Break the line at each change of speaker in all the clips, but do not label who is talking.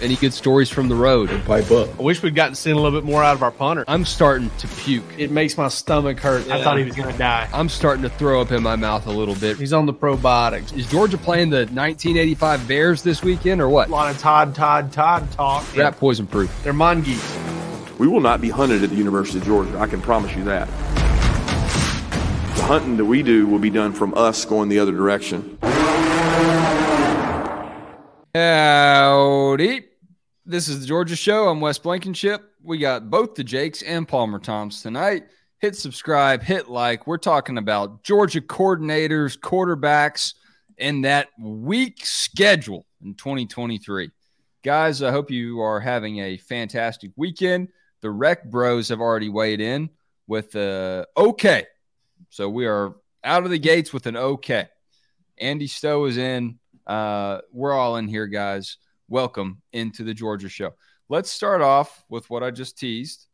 Any good stories from the road?
And Pipe up.
I wish we'd gotten seen a little bit more out of our punter.
I'm starting to puke.
It makes my stomach hurt.
I thought he was going to die.
I'm starting to throw up in my mouth a little bit.
He's on the probiotics.
Is Georgia playing the 1985 Bears this weekend or what?
A lot of Todd, Todd, Todd talk.
Rat poison proof.
They're mongoose.
We will not be hunted at the University of Georgia. I can promise you that. The hunting that we do will be done from us going the other direction.
Howdy. This is the Georgia Show. I'm Wes Blankenship. We got both the Jakes and Palmer Thombs tonight. Hit subscribe, hit like. We're talking about Georgia coordinators, quarterbacks, and that week schedule in 2023. Guys, I hope you are having a fantastic weekend. The Rec Bros have already weighed in with a okay. So we are out of the gates with an okay. Andy Stowe is in. Uh, we're all in here, guys. Welcome into the Georgia Show. Let's start off with what I just teased.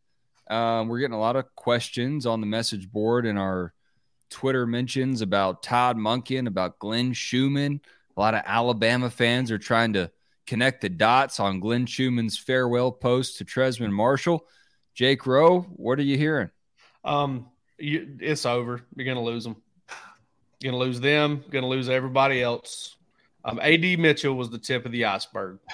Um, we're getting a lot of questions on the message board and our Twitter mentions about Todd Monken, about Glenn Schumann. A lot of Alabama fans are trying to connect the dots on Glenn Schumann's farewell post to Trezmen Marshall. Jake Rowe, what are you hearing?
Um, you, it's over. You're gonna lose them. You're gonna lose them. Gonna lose everybody else. Um, AD Mitchell was the tip of the iceberg.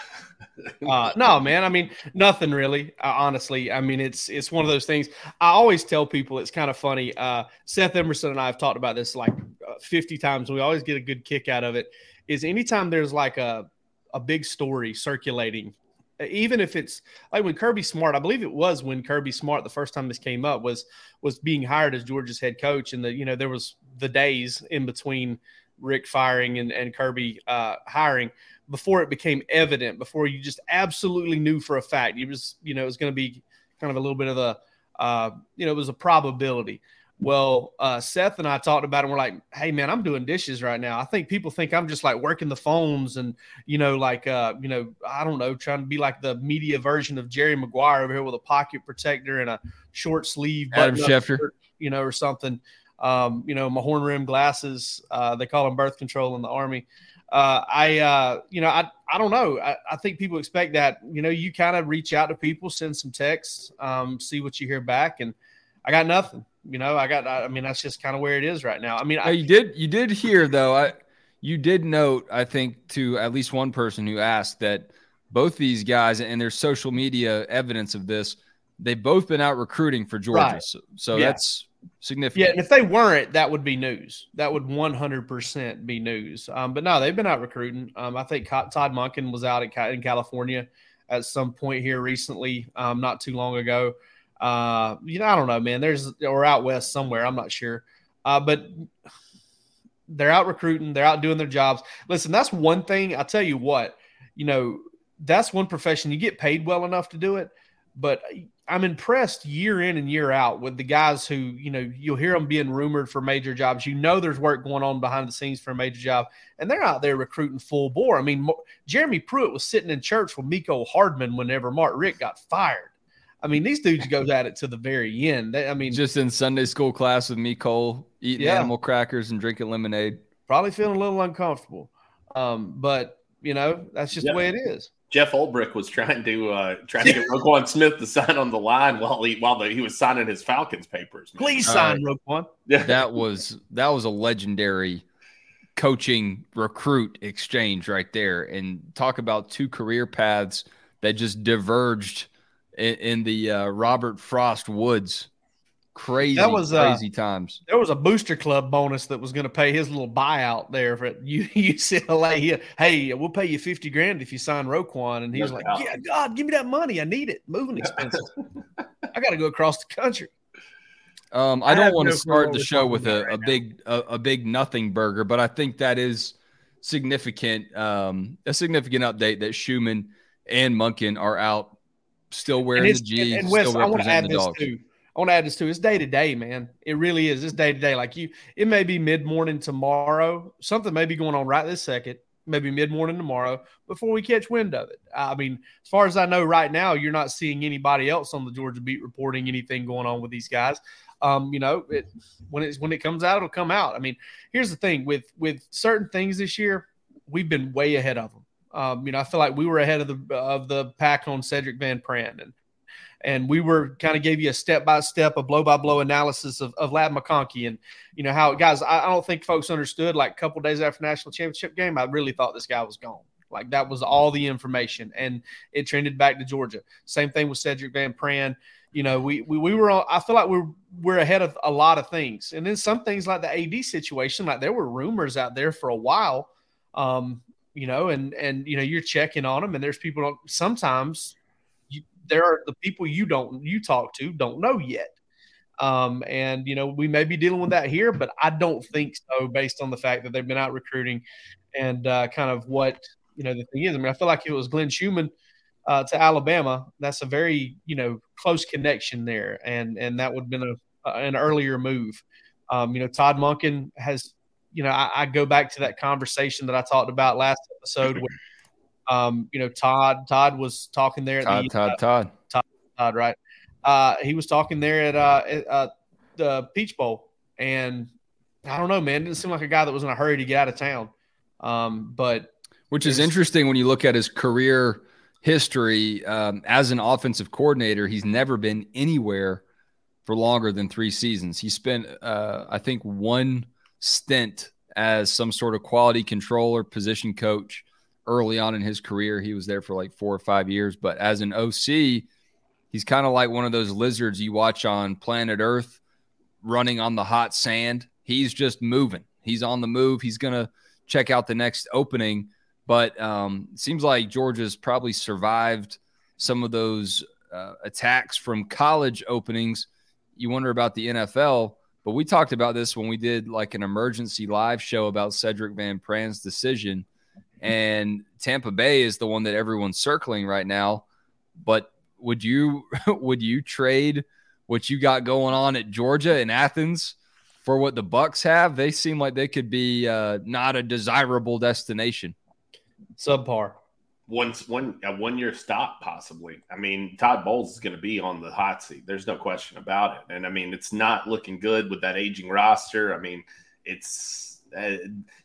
Uh, no, man. I mean, nothing really. Uh, honestly, I mean, it's it's one of those things. I always tell people it's kind of funny. Uh, Seth Emerson and I have talked about this like uh, 50 times. We always get a good kick out of it. Is anytime there's like a a big story circulating, even if it's like when Kirby Smart, I believe it was when Kirby Smart the first time this came up was was being hired as Georgia's head coach, and the you know there was the days in between Richt firing and, and Kirby uh, hiring before it became evident, before you just absolutely knew for a fact. it was, you know, it was going to be kind of a little bit of a, uh, you know, it was a probability. Well, uh, Seth and I talked about it. And we're like, hey, man, I'm doing dishes right now. I think people think I'm just like working the phones and, you know, like, uh, you know, I don't know, trying to be like the media version of Jerry Maguire over here with a pocket protector and a short sleeve,
Adam Schefter,
shirt, you know, or something. Um, you know, my horn rim glasses. Uh, they call them birth control in the army. Uh, I, uh, you know, I, I don't know. I, I think people expect that, you know, you kind of reach out to people, send some texts, um, see what you hear back. And I got nothing, you know, I got, I mean, that's just kind of where it is right now. I mean, I,
you did, you did hear though, I, you did note, I think to at least one person who asked that both these guys and their social media evidence of this, they've both been out recruiting for Georgia.
Right.
So, so
Yeah.
that's significant.
Yeah, and if they weren't, that would be news. That would 100% be news. Um, but no, they've been out recruiting. Um, I think Todd Monken was out in California at some point here recently, um, not too long ago. Uh, you know, I don't know, man. There's or out west somewhere. I'm not sure. Uh, but they're out recruiting. They're out doing their jobs. Listen, that's one thing. I'll tell you what. You know, that's one profession you get paid well enough to do it. But I'm impressed year in and year out with the guys who, you know, you'll hear them being rumored for major jobs. You know, there's work going on behind the scenes for a major job, and they're out there recruiting full bore. I mean, Jeremy Pruitt was sitting in church with Mecole Hardman whenever Mark Richt got fired. I mean, these dudes go at it to the very end. They, I mean,
just in Sunday school class with me, Cole, eating
Yeah.
animal crackers and drinking lemonade.
probably feeling a little uncomfortable. Um, but you know, that's just
Yeah.
the way it is.
Jeff Ulbrich was trying to uh, trying to get Roquan Smith to sign on the line while he while the, he was signing his Falcons papers. man.
Please
All
sign Roquan.
Yeah.
That was that was a legendary coaching recruit exchange right there. And talk about two career paths that just diverged in, in the uh, Robert Frost woods. Crazy,
That was, uh,
crazy times.
There was a booster club bonus that was going to pay his little buyout there for U- UCLA. He- Hey, we'll pay you fifty grand if you sign Roquan, and he was
No
like,
doubt.
"Yeah, God, give me that money. I need it. Moving expenses. I got to go across the country."
Um,
I
I don't want
no
to
clue
start the show with a,
right
a big a, a big nothing burger, but I think that is significant. Um, a significant update that Schumann and Monken are out, still wearing
and
the
it's,
G,
and, and Wes,
still
I want to add
representing the
this
dogs.
too. I want to add this too. It's day to day, man. It really is. It's day to day. Like you, it may be mid morning tomorrow. Something may be going on right this second. Maybe mid morning tomorrow before we catch wind of it. I mean, as far as I know, right now, you're not seeing anybody else on the Georgia beat reporting anything going on with these guys. Um, you know, it, when it's when it comes out, it'll come out. I mean, here's the thing with with certain things this year, we've been way ahead of them. Um, you know, I feel like we were ahead of the of the pack on Sedrick Van Pran, and and we were kind of gave you a step by step, a blow by blow analysis of, of Ladd McConkey and you know how guys. I, I don't think folks understood. Like a couple days after national championship game, I really thought this guy was gone. Like that was all the information, and it trended back to Georgia. Same thing with Sedrick Van Pran. You know, we we, we were. I feel like we're we're ahead of a lot of things, and then some things like the AD situation. Like there were rumors out there for a while. Um, you know, and and you know you're checking on them, and there's people. Sometimes there are the people you don't you talk to don't know yet. Um, and you know we may be dealing with that here, but I don't think so, based on the fact that they've been out recruiting and uh, kind of what you know the thing is. I mean, I feel like it was Glenn Schumann uh, to Alabama. That's a very you know close connection there, and and that would have been a, an earlier move. Um, you know, Todd Monken has you know, I, I, go back to that conversation that I talked about last episode. Where, um, you know, Todd, Todd was talking there.
Todd,
the,
Todd,
uh,
Todd,
Todd, Todd, right? Uh, he was talking there at, uh, uh, the Peach Bowl, and I don't know, man. It didn't seem like a guy that was in a hurry to get out of town. Um, but
which is interesting when you look at his career history um, as an offensive coordinator. He's never been anywhere for longer than three seasons. He spent, uh, I think, one stint as some sort of quality controller, position coach early on in his career. He was there for like four or five years. But as an OC, he's kind of like one of those lizards you watch on planet Earth running on the hot sand. He's just moving. He's on the move. He's going to check out the next opening. But um, seems like Georgia's probably survived some of those uh, attacks from college openings. You wonder about the NFL. But we talked about this when we did like an emergency live show about Sedrick Van Pran's decision. And Tampa Bay is the one that everyone's circling right now. But would you would you trade what you got going on at Georgia and Athens for what the Bucks have? They seem like they could be uh, not a desirable destination.
Subpar
one one a one year stop possibly. I mean, Todd Bowles is going to be on the hot seat. There's no question about it. And I mean, it's not looking good with that aging roster. I mean, it's uh,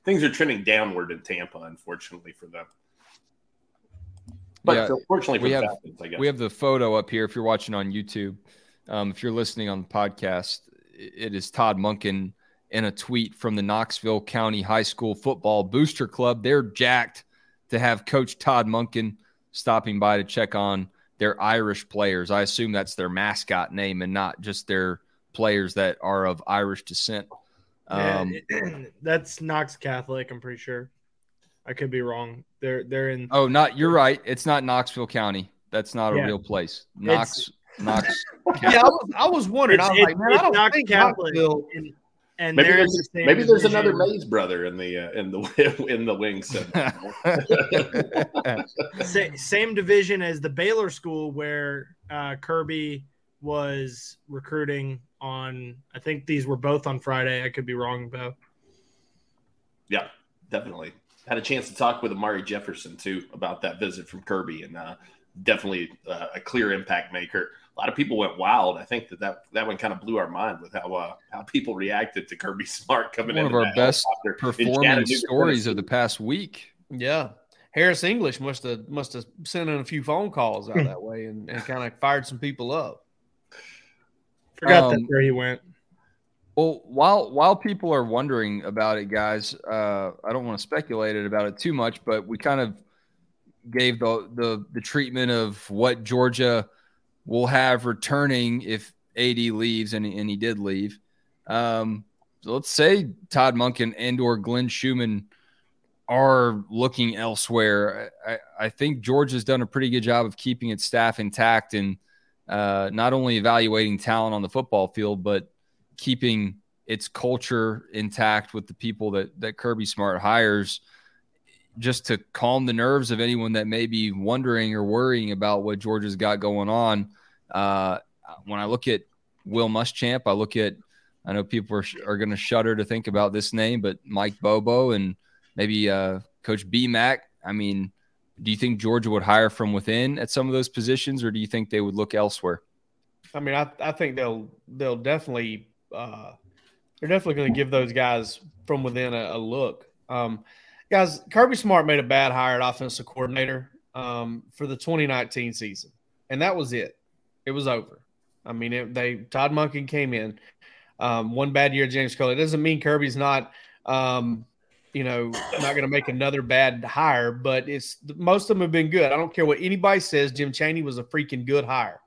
things are trending downward in Tampa, unfortunately for them. But yeah, fortunately
we have Falcons, I guess. we have the photo up here. If you're watching on YouTube, um, if you're listening on the podcast, it is Todd Monken in a tweet from the Knoxville County High School Football Booster Club. They're jacked to have Coach Todd Monken stopping by to check on their Irish players. I assume that's their mascot name and not just their players that are of Irish descent.
Um, yeah, that's Knox Catholic. I'm pretty sure. I could be wrong. They're they're in.
Oh, not you're right. It's not Knoxville County. That's not a yeah. real place. Knox. It's, Knox.
yeah, I was, I was wondering. I was like, man, I don't
Knox
think
Catholic. Knoxville. In, and
maybe there's, the maybe there's another Mays brother in the uh, in the in the wings.
same division as the Baylor school where uh, Kirby was recruiting on. I think these were both on Friday. I could be wrong about.
Yeah, definitely had a chance to talk with Amari Jefferson too about that visit from Kirby, and uh, definitely uh, a clear impact maker a lot of people went wild. I think that that, that one kind of blew our mind with how uh, how people reacted to Kirby Smart coming
one
in.
One of our best performing stories of the past week.
Yeah. Harris English must have must have sent in a few phone calls out that way and, and kind of fired some people up.
Forgot um, that where he went.
Well, while while people are wondering about it, guys, uh, I don't want to speculate about it too much, but we kind of gave the the the treatment of what Georgia will have returning if AD leaves, and, and he did leave. Um, so let's say Todd Monken and or Glenn Schumann are looking elsewhere. I, I think Georgia's done a pretty good job of keeping its staff intact and uh, not only evaluating talent on the football field, but keeping its culture intact with the people that that Kirby Smart hires just to calm the nerves of anyone that may be wondering or worrying about what Georgia's got going on. Uh, when I look at Will Muschamp, I look at I know people are, are going to shudder to think about this name, but Mike Bobo and maybe uh, Coach B Mac. I mean, do you think Georgia would hire from within at some of those positions, or do you think they would look elsewhere?
I mean, I, I think they'll they'll definitely uh, they're definitely going to give those guys from within a, a look. Um, Guys, Kirby Smart made a bad hire at offensive coordinator um, for the 2019 season, and that was it. It was over. I mean, it, they Todd Monken came in. Um, one bad year, James Coley. It doesn't mean Kirby's not, um, you know, not going to make another bad hire, but it's most of them have been good. I don't care what anybody says. Jim Chaney was a freaking good hire.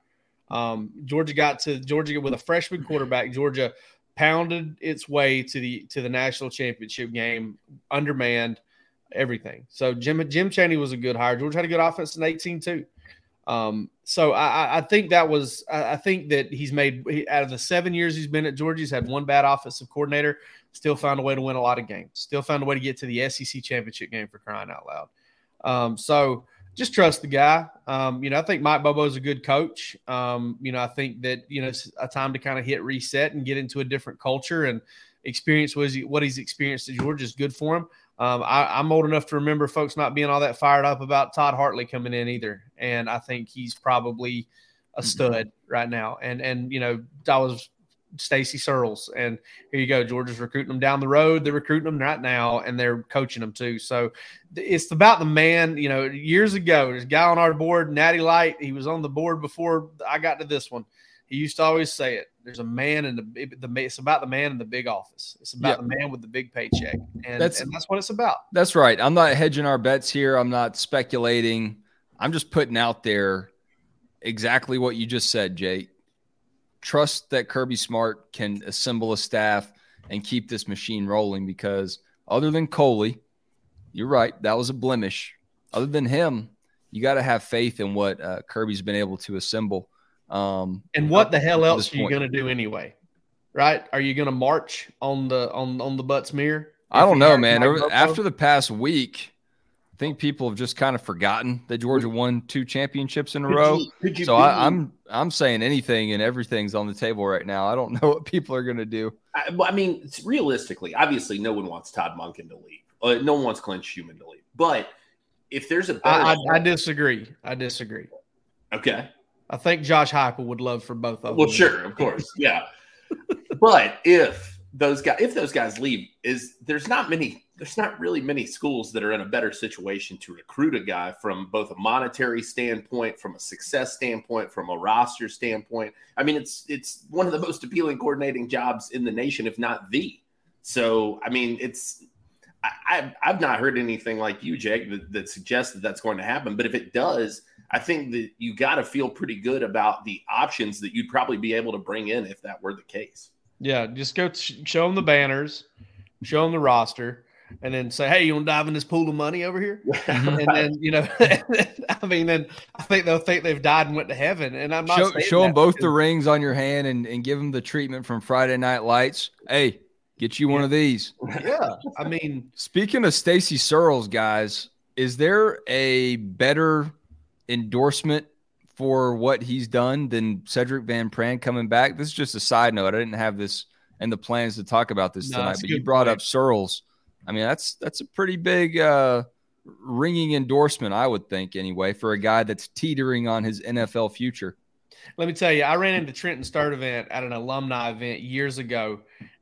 Um, Georgia got to Georgia with a freshman quarterback. Georgia pounded its way to the to the national championship game, undermanned everything. So Jim Jim Chaney was a good hire. Georgia had a good offense in 18 too. Um, so I, I, think that was I think that he's made out of the seven years he's been at Georgia, he's had one bad offensive coordinator, still found a way to win a lot of games, still found a way to get to the SEC championship game for crying out loud. Um, so just trust the guy. Um, you know, I think Mike Bobo is a good coach. Um, you know, I think that you know it's a time to kind of hit reset and get into a different culture and experience what, he, what he's experienced at Georgia is good for him. Um, I, am old enough to remember folks not being all that fired up about Todd Hartley coming in either, and I think he's probably a mm-hmm. stud right now. And and you know, I was Stacy Searels, and here you go. Georgia's recruiting them down the road. They're recruiting them right now, and they're coaching them too. So it's about the man. You know, years ago, there's a guy on our board, Natty Light. He was on the board before I got to this one. He used to always say it. There's a man in the the it's about the man in the big office. It's about the man with the big paycheck, and that's and that's what it's about.
That's right. I'm not hedging our bets here. I'm not speculating. I'm just putting out there exactly what you just said, Jake. Trust that Kirby Smart can assemble a staff and keep this machine rolling because other than Coley, you're right, that was a blemish. Other than him, you got to have faith in what uh, Kirby's been able to assemble. Um,
and what the hell else are you going to do anyway? Right? Are you going to march on the on on the Butts-Mehre?
I don't know, man. After the past week, think people have just kind of forgotten that Georgia won two championships in a could row. You, you so I, am I'm, I'm saying anything and everything's on the table right now. I don't know what people are going to do.
I, I, mean, realistically, obviously, no one wants Todd Monken to leave. Uh, no one wants Glenn Schumann to leave. But if there's a
I, I, I disagree. I disagree.
Okay.
I think Josh Heupel would love for both of them.
Well, sure, of course, yeah. but if those guys, if those guys leave, is there's not many, there's not really many schools that are in a better situation to recruit a guy from both a monetary standpoint, from a success standpoint, from a roster standpoint. I mean, it's it's one of the most appealing coordinating jobs in the nation, if not the. So, I mean, it's I, have not heard anything like you, Jake, that, that, suggests that that's going to happen. But if it does, I think that you got to feel pretty good about the options that you'd probably be able to bring in if that were the case.
Yeah, just go show them the banners, show them the roster, and then say, "Hey, you want to dive in this pool of money over here?" and then you know, I mean, then I think they'll think they've died and went to heaven. And I'm not
show, show them both the rings on your hand and, and give them the treatment from Friday Night Lights. Hey, get you yeah. one of these.
Yeah, I mean,
speaking of Stacy Searels, guys, is there a better endorsement for what he's done than Sedrick Van Pran coming back. This is just a side note. I didn't have this and the plans to talk about this no, tonight, but you brought point. up Searels. I mean, that's that's a pretty big uh, ringing endorsement, I would think, anyway, for a guy that's teetering on his NFL future.
Let me tell you, I ran into Trenton Sturdivant at an alumni event years ago,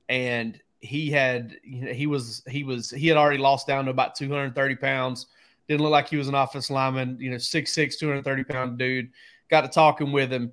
and he had he was he was he had already lost down to about 230 pounds didn't look like he was an offensive lineman, you know, 6'6, 230 pound dude. Got to talking with him,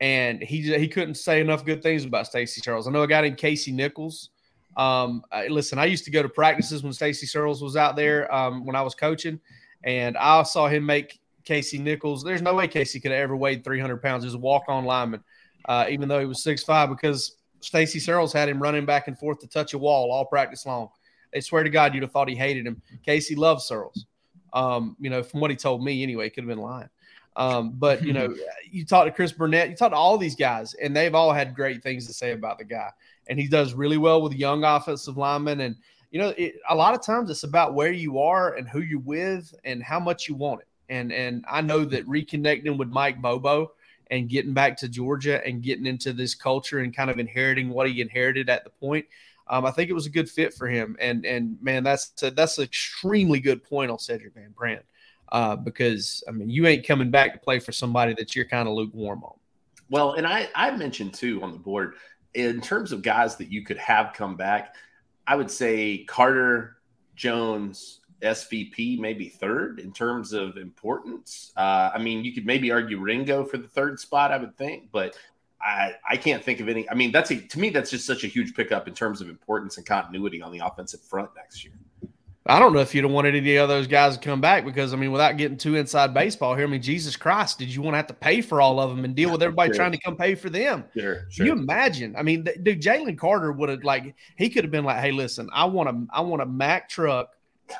and he he couldn't say enough good things about Stacy Searels. I know a guy named Casey Nichols. Um, I, listen, I used to go to practices when Stacy Searels was out there um, when I was coaching, and I saw him make Casey Nichols. There's no way Casey could have ever weighed 300 pounds. He was a walk on lineman, uh, even though he was 6'5, because Stacy Searels had him running back and forth to touch a wall all practice long. They swear to God, you'd have thought he hated him. Casey loves Searels. Um, you know, from what he told me anyway, could have been lying. Um, but you know, you talk to Chris Burnette, you talk to all these guys, and they've all had great things to say about the guy. And he does really well with young offensive linemen. And you know, it, a lot of times it's about where you are and who you're with and how much you want it. And and I know that reconnecting with Mike Bobo and getting back to Georgia and getting into this culture and kind of inheriting what he inherited at the point um, I think it was a good fit for him. And and man, that's a, that's an extremely good point on Sedrick Van Pran. Uh, because I mean, you ain't coming back to play for somebody that you're kind of lukewarm on.
Well, and I I mentioned too on the board in terms of guys that you could have come back. I would say Carter Jones, SVP maybe third in terms of importance. Uh, I mean, you could maybe argue Ringo for the third spot, I would think, but I, I can't think of any. I mean, that's a to me that's just such a huge pickup in terms of importance and continuity on the offensive front next year.
I don't know if you'd have wanted any of those guys to come back because I mean, without getting too inside baseball here, I mean, Jesus Christ, did you want to have to pay for all of them and deal with everybody
Sure.
trying to come pay for them?
Sure,
Can you imagine? I mean, th- dude, Jalen Carter would have like he could have been like, "Hey, listen, I want a I want a Mack truck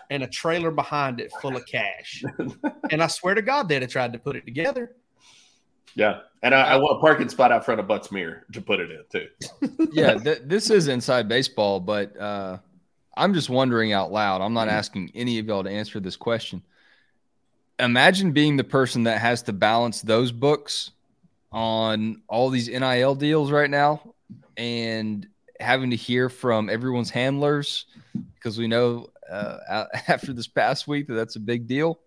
and a trailer behind it full of cash," and I swear to God, they'd have tried to put it together.
Yeah, and I, I want a parking spot out front of Butts-Mehre to put it in too.
yeah, th- this is inside baseball, but uh, I'm just wondering out loud. I'm not asking any of y'all to answer this question. Imagine being the person that has to balance those books on all these NIL deals right now and having to hear from everyone's handlers because we know uh, after this past week that that's a big deal.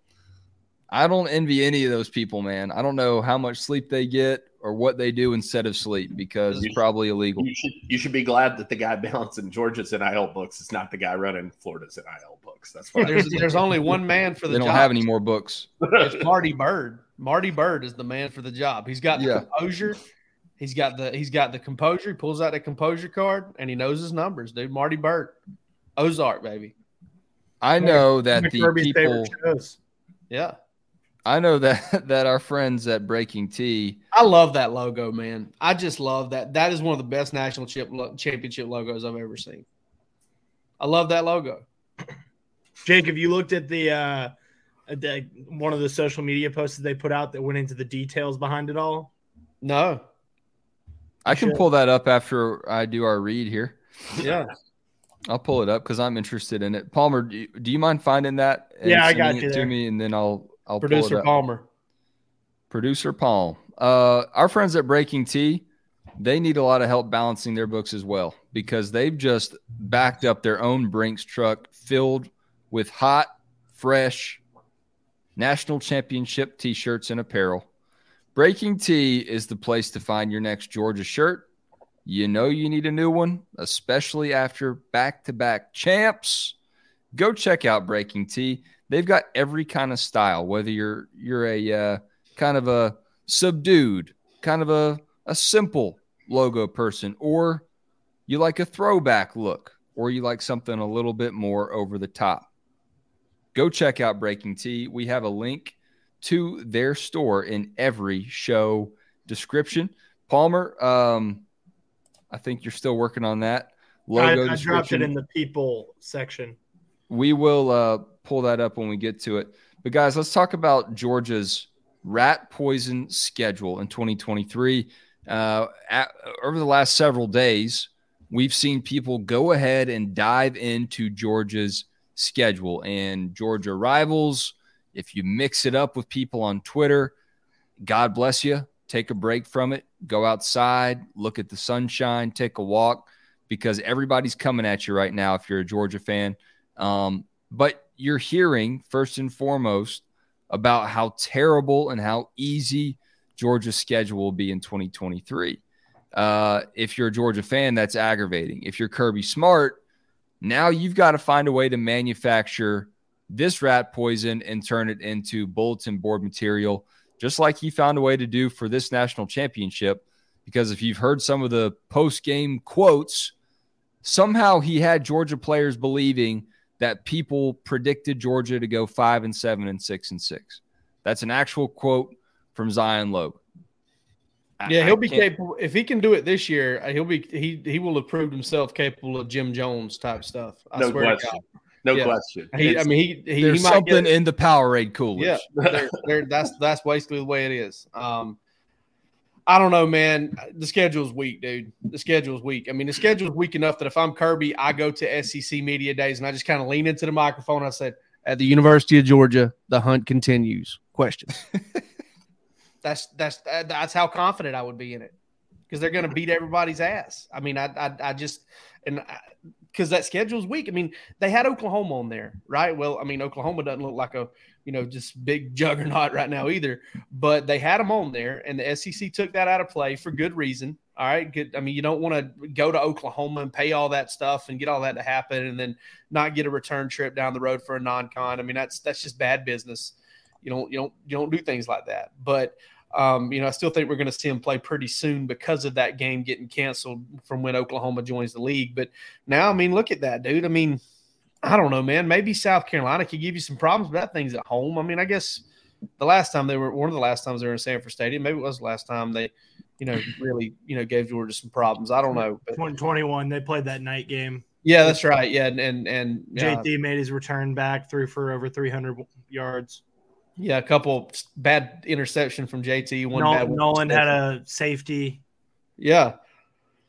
I don't envy any of those people, man. I don't know how much sleep they get or what they do instead of sleep because it's probably illegal.
You should you should be glad that the guy balancing Georgia's NIL books is not the guy running Florida's NIL books. That's what I
There's there's only one man for the
They don't
job.
have any more books.
It's Marty Bird. Marty Bird is the man for the job. He's got the
Yeah.
composure. He's got the he's got the composure. He pulls out the composure card and he knows his numbers, dude. Marty Bird, Ozark, baby.
I know that the
Kirby's
people.
Yeah,
I know that that our friends at Breaking T.
I love that logo, man. I just love that. That is one of the best national chip championship logos I've ever seen. I love that logo.
Jake, have you looked at the uh the, one of the social media posts that they put out that went into the details behind it all?
No,
I can
Sure.
pull that up after I do our read here.
yeah,
I'll pull it up because I'm interested in it. Palmer, do you, do you mind finding that? and
Yeah, I
sending
got
it
you
to me, and then I'll I'll
producer. Palmer.
Producer Palm. Uh, our friends at Breaking T, they need a lot of help balancing their books as well because they've just backed up their own Brinks truck filled with hot, fresh national championship t shirts and apparel. Breaking T is the place to find your next Georgia shirt. You know you need a new one, especially after back to back champs. Go check out Breaking T. They've got every kind of style, whether you're you're a uh, kind of a subdued, kind of a, a simple logo person, or you like a throwback look, or you like something a little bit more over the top. Go check out Breaking T. We have a link to their store in every show description. Palmer, um, I think you're still working on that
I,
logo
I dropped it in the people section.
we will uh, pull that up when we get to it. But guys, let's talk about Georgia's rat poison schedule in 2023. Uh, at, over the last several days, we've seen people go ahead and dive into Georgia's schedule and Georgia rivals. If you mix it up with people on Twitter, God bless you. Take a break from it. Go outside, look at the sunshine, take a walk because everybody's coming at you right now if you're a Georgia fan. Um, but you're hearing first and foremost about how terrible and how easy Georgia's schedule will be in 2023. Uh, if you're a Georgia fan, that's aggravating. If you're Kirby Smart, now you've got to find a way to manufacture this rat poison and turn it into bulletin board material, just like he found a way to do for this national championship. Because if you've heard some of the post game quotes, somehow he had Georgia players believing that people predicted Georgia to go five and seven and six and six. That's an actual quote from Zion Logue. I-
Yeah, he'll be
can't-
capable if he can do it this year. uh, He'll be he he will have proved himself capable of Jim Jones type stuff. I
No
swear
question.
to
No
Yeah.
question.
He, I mean, he he,
There's
he might
something
get,
in the Powerade coolers.
yeah. there- there- that's that's basically the way it is. Um, I don't know, man. The schedule's weak, dude. The schedule's weak. I mean, the schedule's weak enough that if I'm Kirby, I go to SEC media days and I just kind of lean into the microphone. I said, "At the University of Georgia, the hunt continues." Questions. that's that's uh, that's how confident I would be in it because they're going to beat everybody's ass. I mean, I I, I just and because that schedule's weak. I mean, they had Oklahoma on there, right? Well, I mean, Oklahoma doesn't look like a you know just big juggernaut right now either, but they had them on there, and the SEC took that out of play for good reason. All right, good. I mean, you don't want to go to Oklahoma and pay all that stuff and get all that to happen, and then not get a return trip down the road for a non-con. I mean, that's that's just bad business. You don't you don't you don't do things like that. But um, you know, I still think we're going to see him play pretty soon because of that game getting canceled from when Oklahoma joins the league. But now, I mean, look at that, dude. I mean, I don't know, man. Maybe South Carolina could give you some problems, but that thing's at home. I mean, I guess the last time they were one of the last times they were in Sanford Stadium, maybe it was the last time they, you know, really, you know, gave Georgia some problems. I don't know. But
2021, they played that night game.
yeah, that's right. Yeah, and and, and
JT made his return back, threw for over 300 yards.
Yeah, a couple bad interception from JT. One
Nol-
bad one
Nolan had a safety.
Yeah.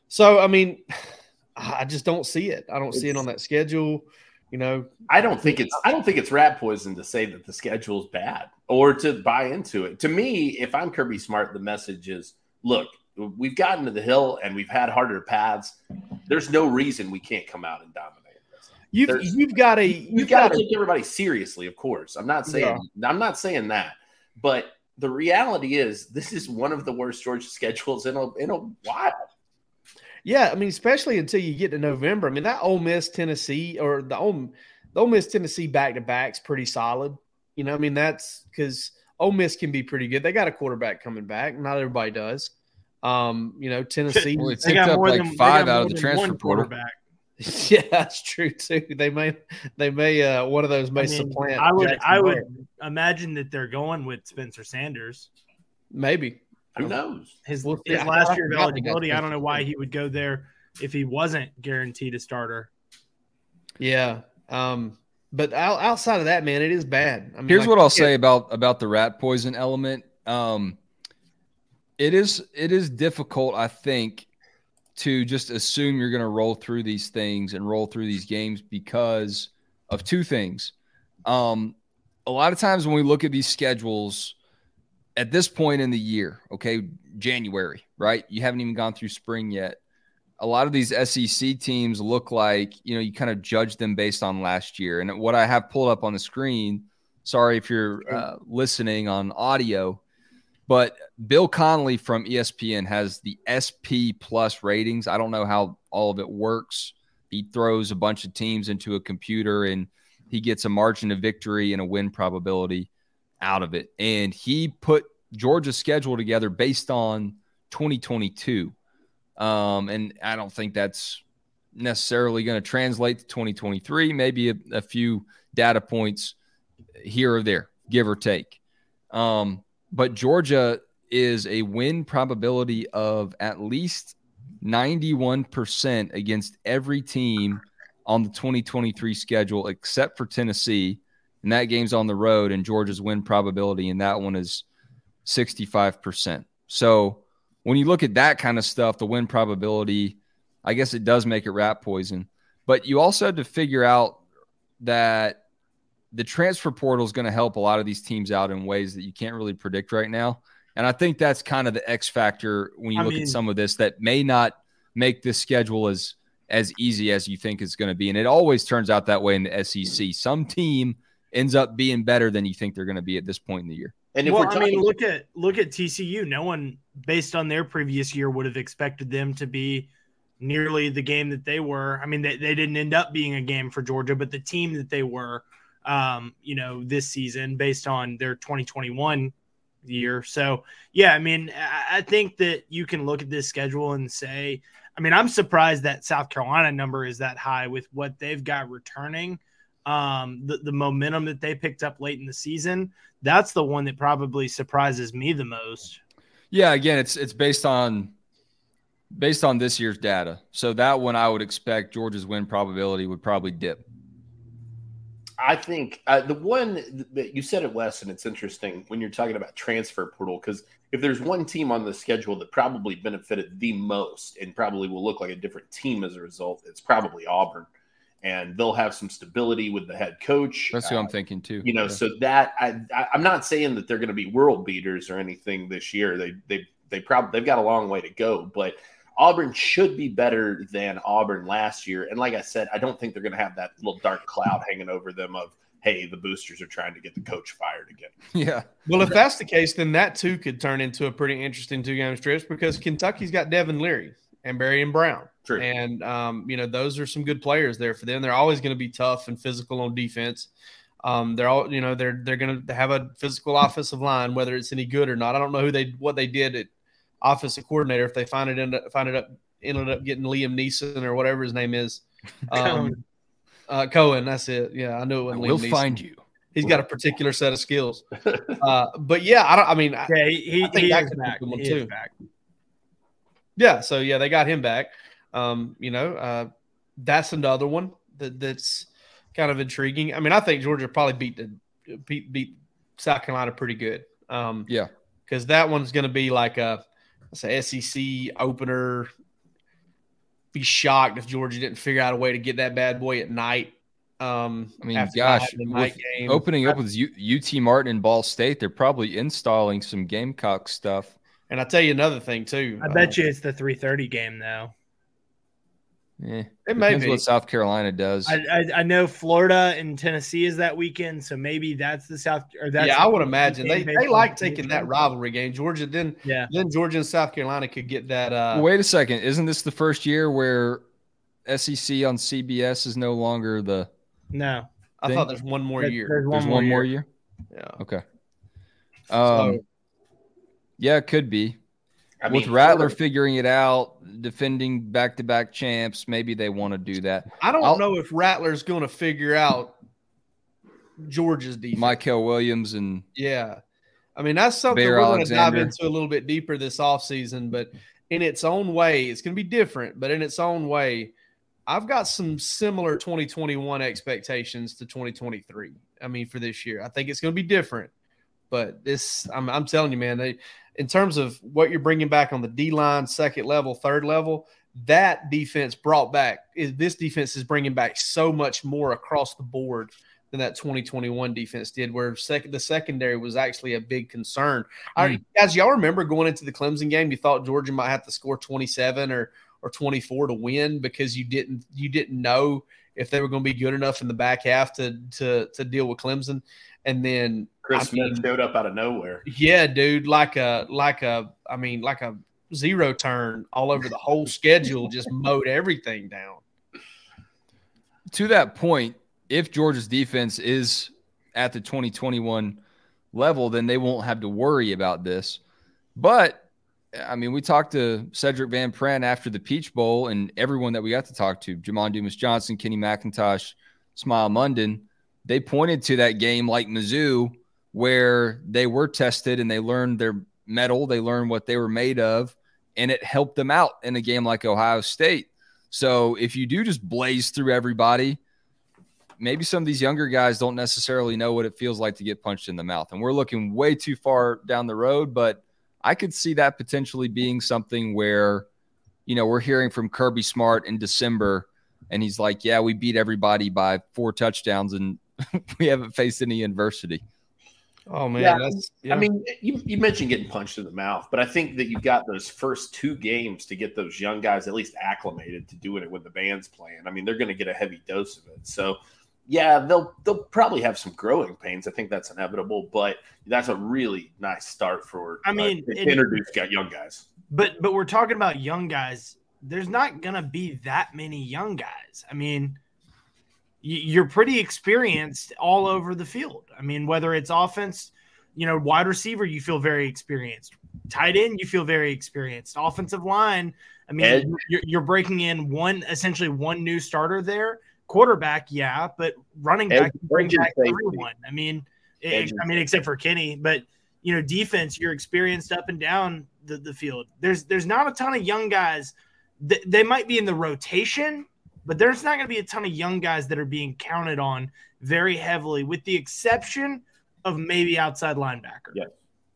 So I mean, I just don't see it. I don't see it on that schedule. You know,
I don't think it's I don't think it's rat poison to say that the schedule is bad or to buy into it. To me, if I'm Kirby Smart, the message is look, we've gotten to the hill and we've had harder paths. There's no reason we can't come out and dominate. This.
you've
There's-
you've got a
You've
you've
got
got
to take everybody seriously, of course. I'm not saying I'm not saying that, but the reality is this is one of the worst Georgia schedules in a in a while.
yeah. I mean, especially until you get to November. I mean, that Ole Miss Tennessee or the Ole the Ole Miss Tennessee back to back's pretty solid. You know, I mean that's because Ole Miss can be pretty good. They got a quarterback coming back. Not everybody does. Um, you know, Tennessee.
Well,
They
ticked
got
up
more
like
than-
five out of the transfer portal.
quarterback.
yeah, that's true too. They may they may uh one of those may
I, mean,
supplant.
I would
Jackson
I would imagine that they're going with Spencer Sanders.
maybe.
Who knows?
His,
We'll
his
I-
last year of
forgot they got
eligibility. I don't know why he would go there if he wasn't guaranteed a starter.
Yeah. Um, but outside of that, man, it is bad. I mean,
Here's
like,
what I'll
it-
say about about the rat poison element. Um, it is it is difficult, I think, to just assume you're going to roll through these things and roll through these games because of two things. Um, a lot of times when we look at these schedules at this point in the year, okay, January, right? You haven't even gone through spring yet. A lot of these SEC teams look like, you know, you kind of judge them based on last year. And what I have pulled up on the screen, sorry if you're uh, listening on audio, but Bill Connelly from ESPN has the SP plus ratings. I don't know how all of it works. He throws a bunch of teams into a computer and he gets a margin of victory and a win probability out of it. And he put Georgia's schedule together based on 2022. Um, and I don't think that's necessarily going to translate to 2023. Maybe a, a few data points here or there, give or take. Um, but Georgia is a win probability of at least 91% against every team on the 2023 schedule except for Tennessee. And that game's on the road, and Georgia's win probability in that one is 65%. So when you look at that kind of stuff, the win probability, I guess it does make it rat poison. But you also have to figure out that the transfer portal is going to help a lot of these teams out in ways that you can't really predict right now. And I think that's kind of the X factor when you
I
look
mean-
at some of this that may not make this schedule as as easy as you think it's going to be. And it always turns out that way in the SEC. Some team ends up being better than you think they're going to be at this point in the year.
And if
well,
we're
I mean, look at look at TCU. No one, based on their previous year, would have expected them to be nearly the game that they were. I mean, they, they didn't end up being a game for Georgia, but the team that they were, um, you know, this season based on their 2021 year. So, yeah, I mean, I, think that you can look at this schedule and say, I mean, I'm surprised that South Carolina number is that high with what they've got returning. Um, the, the momentum that they picked up late in the season, that's the one that probably surprises me the most.
Yeah, again, it's it's based on based on this year's data. So that one I would expect Georgia's win probability would probably dip.
I think uh, the one that you said it, Wes, and it's interesting when you're talking about transfer portal because if there's one team on the schedule that probably benefited the most and probably will look like a different team as a result, it's probably Auburn, and they'll have some stability with the head coach.
That's who
Uh,
I'm thinking too.
you know,
Yeah.
so that I, I I'm not saying that they're going to be world beaters or anything this year. They they they probably they've got a long way to go, but Auburn should be better than Auburn last year. And like I said, I don't think they're going to have that little dark cloud hanging over them of hey, the boosters are trying to get the coach fired again.
Yeah.
Well, if that's the case, then that too could turn into a pretty interesting two game stretch because Kentucky's got Devin Leary and Barion Brown.
True.
And um, you know, those are some good players there for them. They're always going to be tough and physical on defense. Um, they're all, you know, they're they're going to have a physical offensive line, whether it's any good or not. I don't know who they what they did at offensive coordinator if they find it end up, find it up ended up getting Liam Neeson or whatever his name is. Um,
Coen.
uh, Coen, that's it. Yeah, I knew it.
I
wasn't
will
Liam Neeson.
find you.
He's got a particular set of skills. Uh, but yeah, I don't. I mean,
Yeah, he, he,
I think
he
that
is
could
back.
a one,
He is
too.
back.
Yeah, so yeah, they got him back. Um, you know, uh, that's another one that, that's kind of intriguing. I mean, I think Georgia probably beat the beat, beat South Carolina pretty good. Um,
Yeah.
because that one's going to be like a, let's say SEC opener. Be shocked if Georgia didn't figure out a way to get that bad boy at night. Um,
I mean,
after
gosh,
not night game.
Opening up with U- UT Martin and Ball State, they're probably installing some Gamecock stuff.
and I tell you another thing too.
I bet you it's the 3:30 game though.
Eh,
it may be.
what South Carolina does.
I, I I know Florida and Tennessee is that weekend, so maybe that's the South or that's
yeah, I would imagine they, they like taking that rivalry game. Georgia then
Yeah.
then Georgia and South Carolina could get that. Uh,
Wait a second. Isn't this the first year where SEC on CBS is no longer the?
No.
I thought there's one more
There's-
year.
there's
There's one more year.
Yeah.
Okay. Um,
So-
yeah, it could be.
I
With
mean,
Rattler
Florida-
figuring it out, defending back-to-back champs, maybe they want to do that.
I don't
I'll-
know if Rattler's going to figure out Georgia's defense.
Michael Williams and
Yeah. I mean, that's something
Bear
we're going to dive into a little bit deeper this offseason, but in its own way, it's going to be different, but in its own way, I've got some similar 2021 expectations to 2023. I mean, for this year, I think it's going to be different, but this, I'm, I'm telling you, man, they, in terms of what you're bringing back on the D line, second level, third level, that defense brought back is this defense is bringing back so much more across the board than that 2021 defense did, where second the secondary was actually a big concern. I, hmm. guys, y'all remember going into the Clemson game, you thought Georgia might have to score 27 or or 24 to win because you didn't you didn't know if they were going to be good enough in the back half to to to deal with Clemson, and then
Chris
I
Smith
mean-
showed up out of nowhere.
yeah, dude, like a like a I mean like a zero turn all over the whole schedule, just mowed everything down.
to that point, if Georgia's defense is at the 2021 level, then they won't have to worry about this. But I mean, we talked to Sedrick Van Pran after the Peach Bowl, and everyone that we got to talk to, Jamon Dumas Johnson, Kenny McIntosh, Smael Mondon, they pointed to that game like Mizzou, where they were tested and they learned their mettle, they learned what they were made of, and it helped them out in a game like Ohio State. So if you do just blaze through everybody, maybe some of these younger guys don't necessarily know what it feels like to get punched in the mouth. And we're looking way too far down the road, but I could see that potentially being something where, you know, we're hearing from Kirby Smart in December, and he's like, Yeah, we beat everybody by four touchdowns and we haven't faced any adversity.
Oh man,
Yeah,
that's
I mean, you, you mentioned getting punched in the mouth, but I think that you've got those first two games to get those young guys at least acclimated to doing it when the band's playing. I mean, they're going to get a heavy dose of it. So, yeah, they'll they'll probably have some growing pains. I think that's inevitable, but that's a really nice start for.
I mean,
uh, to
it-
introduce got young guys.
But but we're talking about young guys. There's not gonna be that many young guys. I mean, y- you're pretty experienced all over the field. I mean, whether it's offense, you know, wide receiver, you feel very experienced. Tight end, you feel very experienced. Offensive line, I mean, you're, you're breaking in one essentially one new starter there. Quarterback, yeah, but running back, bring back everyone. I mean, it- I mean, except for Kenny, but you know, defense, you're experienced up and down the, the field. There's there's not a ton of young guys. Th- they might be in the rotation, but there's not going to be a ton of young guys that are being counted on very heavily, with the exception of maybe outside linebacker.
Yeah.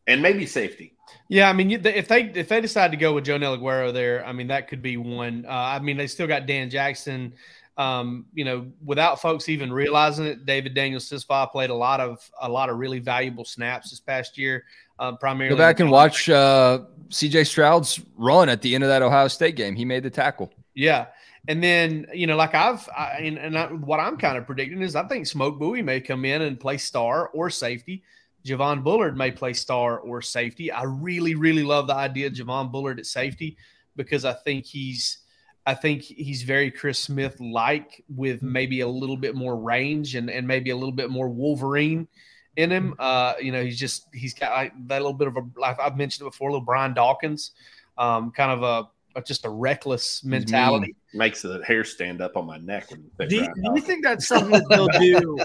And maybe safety.
Yeah, I mean, if they if they decide to go with Joe Aguero there, I mean, that could be one. Uh, I mean, they still got Dan Jackson. Um, you know, without folks even realizing it, David Daniel Sisfa played a lot of a lot of really valuable snaps this past year. Uh, primarily,
Go back and watch uh, CJ Stroud's run at the end of that Ohio State game. He made the tackle.
Yeah, And then, you know, like I've, I, and, and I, what I'm kind of predicting is I think Smoke Bowie may come in and play star or safety. Javon Bullard may play star or safety. I really, really love the idea of Javon Bullard at safety because I think he's, I think he's very Chris Smith like with maybe a little bit more range and, and maybe a little bit more Wolverine in him. Uh, you know, he's just he's got like, that little bit of a like I've mentioned it before, little Brian Dawkins, um, kind of a, a just a reckless mentality.
Makes the hair stand up on my neck when you
Do you, do you think that's something that they'll do?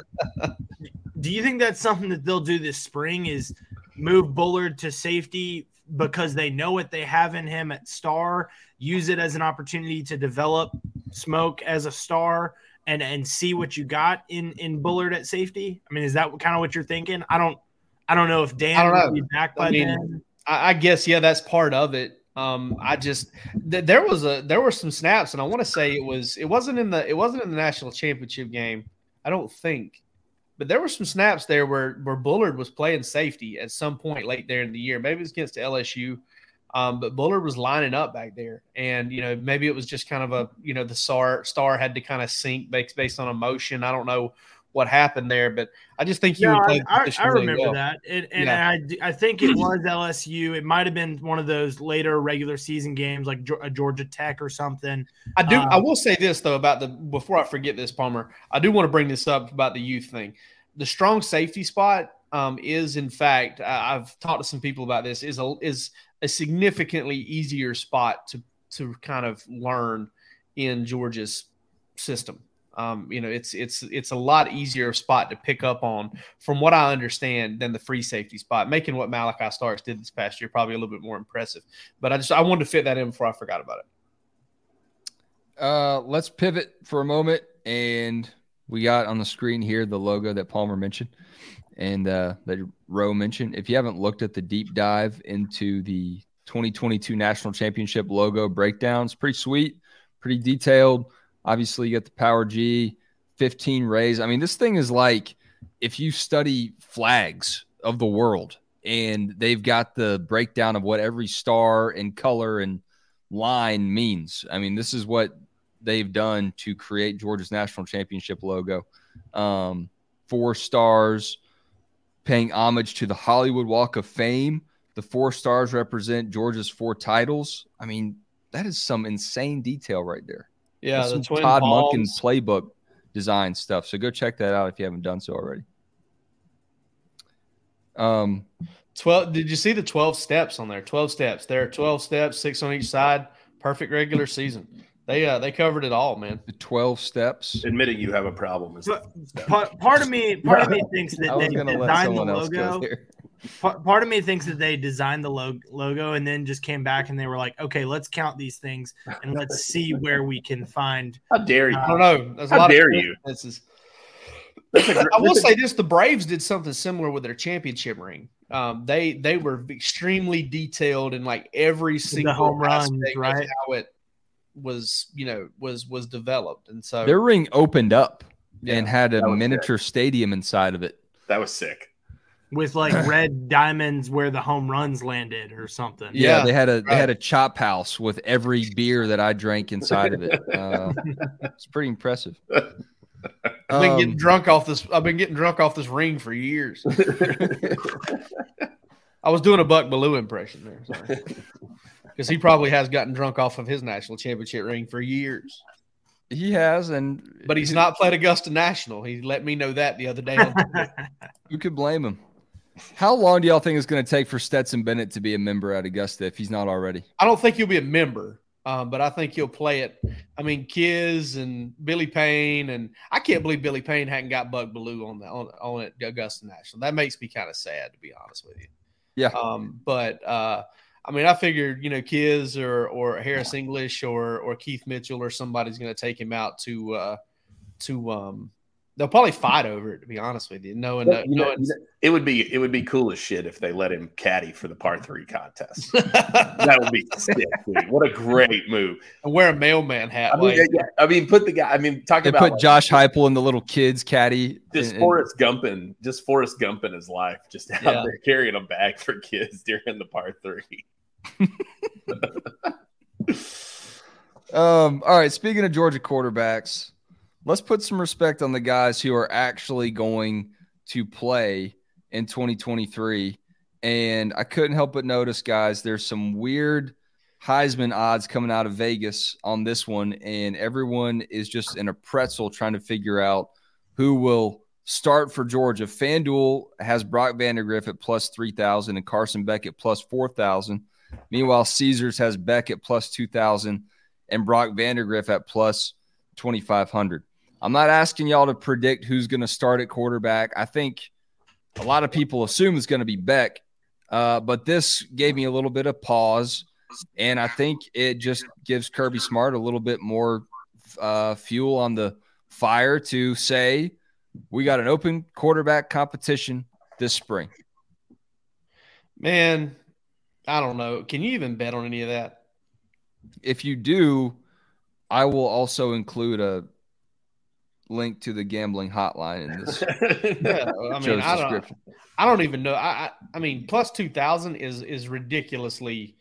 do you think that's something that they'll do this spring? Is move Bullard to safety because they know what they have in him at star, use it as an opportunity to develop Smoke as a star, and and see what you got in in Bullard at safety. I mean, is that kind of what you're thinking? I don't, I don't know if Dan
don't
will
know.
be back by
I mean,
then.
I, I guess yeah, that's part of it. Um, I just th- there was a there were some snaps, and I want to say it was it wasn't in the it wasn't in the national championship game. I don't think, but there were some snaps there where where Bullard was playing safety at some point late there in the year. Maybe it was against LSU. Um, but Bullard was lining up back there, and you know maybe it was just kind of a you know the star star had to kind of sink based based on emotion. I don't know what happened there, but I just think he
No,
would.
I, I, I
really
remember
well.
that, and, and
Yeah.
I, I think it was LSU. It might have been one of those later regular season games, like a Georgia Tech or something.
I do.
Um,
I will say this though about the before I forget this, Palmer. I do want to bring this up about the youth thing. The strong safety spot um, is, in fact, I've talked to some people about this. Is a is a significantly easier spot to to kind of learn in Georgia's system. Um, you know, it's it's it's a lot easier spot to pick up on, from what I understand, than the free safety spot. Making what Malachi Starks did this past year probably a little bit more impressive. But I just I wanted to fit that in before I forgot about it.
Uh, let's pivot for a moment, and we got on the screen here the logo that Palmer mentioned, and uh, that Rowe mentioned. If you haven't looked at the deep dive into the 2022 National Championship logo breakdowns, pretty sweet, pretty detailed. Obviously, you got the Power G, 15 rays. I mean, this thing is like if you study flags of the world, and they've got the breakdown of what every star and color and line means. I mean, this is what they've done to create Georgia's national championship logo. Um, four stars, paying homage to the Hollywood Walk of Fame. The four stars represent Georgia's four titles. I mean, that is some insane detail right there.
Yeah,
That's
the
some
twin
Todd Monken
palms.
playbook design stuff. So go check that out if you haven't done so already. Um,
12 did you see the 12 steps on there 12 steps there are 12 steps six on each side perfect regular season they uh they covered it all man
the 12 steps.
Admitting you have a problem is
But part, part of me, part of me thinks that
I was
they
going to let
designed the
someone else go
logo.
There.
Part, part of me thinks that they designed the log- logo and then just came back and they were like, okay, let's count these things and let's see where we can find.
how dare you?
i don't know there's a
How
lot
dare
of
you.
coincidences.
That's a gr-
i will say this the braves did something similar with their championship ring um they they were extremely detailed in like every single
home runs,
aspect of
right?
how it was you know was was developed and so
Their ring opened up
yeah.
and had a
That was
miniature stadium inside of it.
that was sick.
With like red diamonds where the home runs landed or something.
Yeah,
Yeah,
they had a they had a chop house with every beer that I drank inside of it. Uh, it's pretty impressive.
I've been
Um,
getting drunk off this. I've been getting drunk off this ring for years. I was doing a Buck Belue impression there, because he probably has gotten drunk off of his national championship ring for years.
he has, and
But he's not played Augusta National. He let me know that the other day. on Twitter.
Who could blame him? How long do y'all think it's going to take for Stetson Bennett to be a member at Augusta if he's not already?
I don't think he'll be a member, um, but I think he'll play it. I mean, Kiz and Billy Payne, and I can't believe Billy Payne hadn't got Buck Belue on the on, on at Augusta National. That makes me kind of sad, to be honest with you.
Yeah.
Um, but uh, I mean, I figured you know Kiz or or Harris English or or Keith Mitchell or somebody's going to take him out to uh, to um. They'll probably fight over it, to be honest with you. no,
You know,
knowing
you know, it would be it would be cool as shit if they let him caddy for the par three contest. that would be sick. Dude. What a great move.
and wear a mailman hat.
I mean,
like-
yeah, I mean, put the guy. I mean, talk
They
about
put
like,
Josh Heupel in the little kids caddy.
just
and- and-
Forrest Gumping, just Forrest Gumping his life, just out
Yeah.
there carrying a bag for kids during the par three.
Um, all right. Speaking of Georgia quarterbacks, let's put some respect on the guys who are actually going to play in 2023. And I couldn't help but notice, guys, there's some weird Heisman odds coming out of Vegas on this one. And everyone is just in a pretzel trying to figure out who will start for Georgia. FanDuel has Brock Vandagriff at plus 3,000 and Carson Beck at plus 4,000. Meanwhile, Caesars has Beck at plus 2,000 and Brock Vandagriff at plus 2,500. I'm not asking y'all to predict who's going to start at quarterback. I think a lot of people assume it's going to be Beck, uh, but this gave me a little bit of pause. And I think it just gives Kirby Smart a little bit more uh, fuel on the fire to say, we got an open quarterback competition this spring.
Man, I don't know. Can you even bet on any of that?
If you do, I will also include a link to the gambling hotline in this.
yeah, I mean, I don't, I don't even know. I, I, I mean, plus two thousand is is ridiculously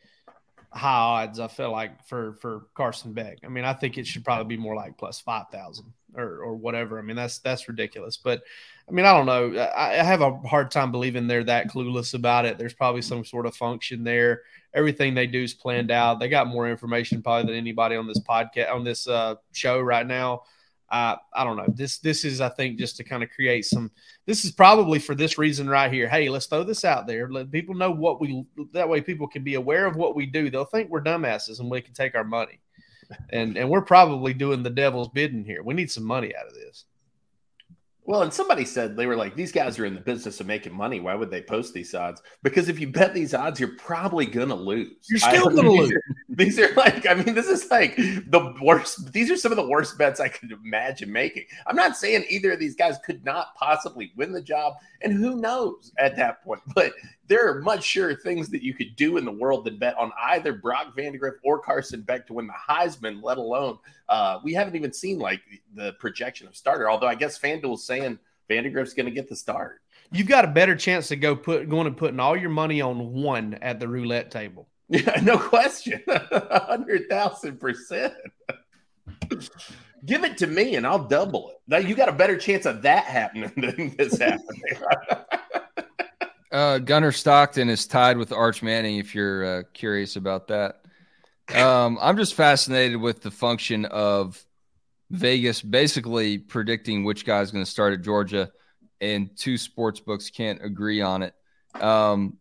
high odds. I feel like for for Carson Beck. I mean, I think it should probably be more like plus five thousand or or whatever. I mean, that's that's ridiculous. But I mean, I don't know. I, I have a hard time believing they're that clueless about it. There's probably some sort of function there. Everything they do is planned out. They got more information probably than anybody on this podcast on this uh, show right now. Uh, I don't know. This this is I think just to kind of create some. This is probably for this reason right here. Hey, let's throw this out there. Let people know what we. That way, people can be aware of what we do. They'll think we're dumbasses and we can take our money. And and we're probably doing the devil's bidding here. We need some money out of this.
Well, and somebody said they were like, these guys are in the business of making money. Why would they post these odds? Because if you bet these odds, you're probably going to lose.
You're still going to lose.
These are like, I mean, this is like the worst. These are some of the worst bets I could imagine making. I'm not saying either of these guys could not possibly win the job. And who knows at that point? But there are much sure things that you could do in the world than bet on either Brock Vandagriff or Carson Beck to win the Heisman, let alone uh, we haven't even seen like the projection of starter. Although I guess FanDuel's saying Vandagriff's going to get the start.
You've got a better chance to go put going and putting all your money on one at the roulette table.
Yeah, no question, hundred thousand percent. Give it to me and I'll double it. Now you got a better chance of that happening than this happening.
Uh, Gunnar Stockton is tied with Arch Manning. If you're uh, curious about that, um, I'm just fascinated with the function of Vegas basically predicting which guy is going to start at Georgia, and two sports books can't agree on it. Um,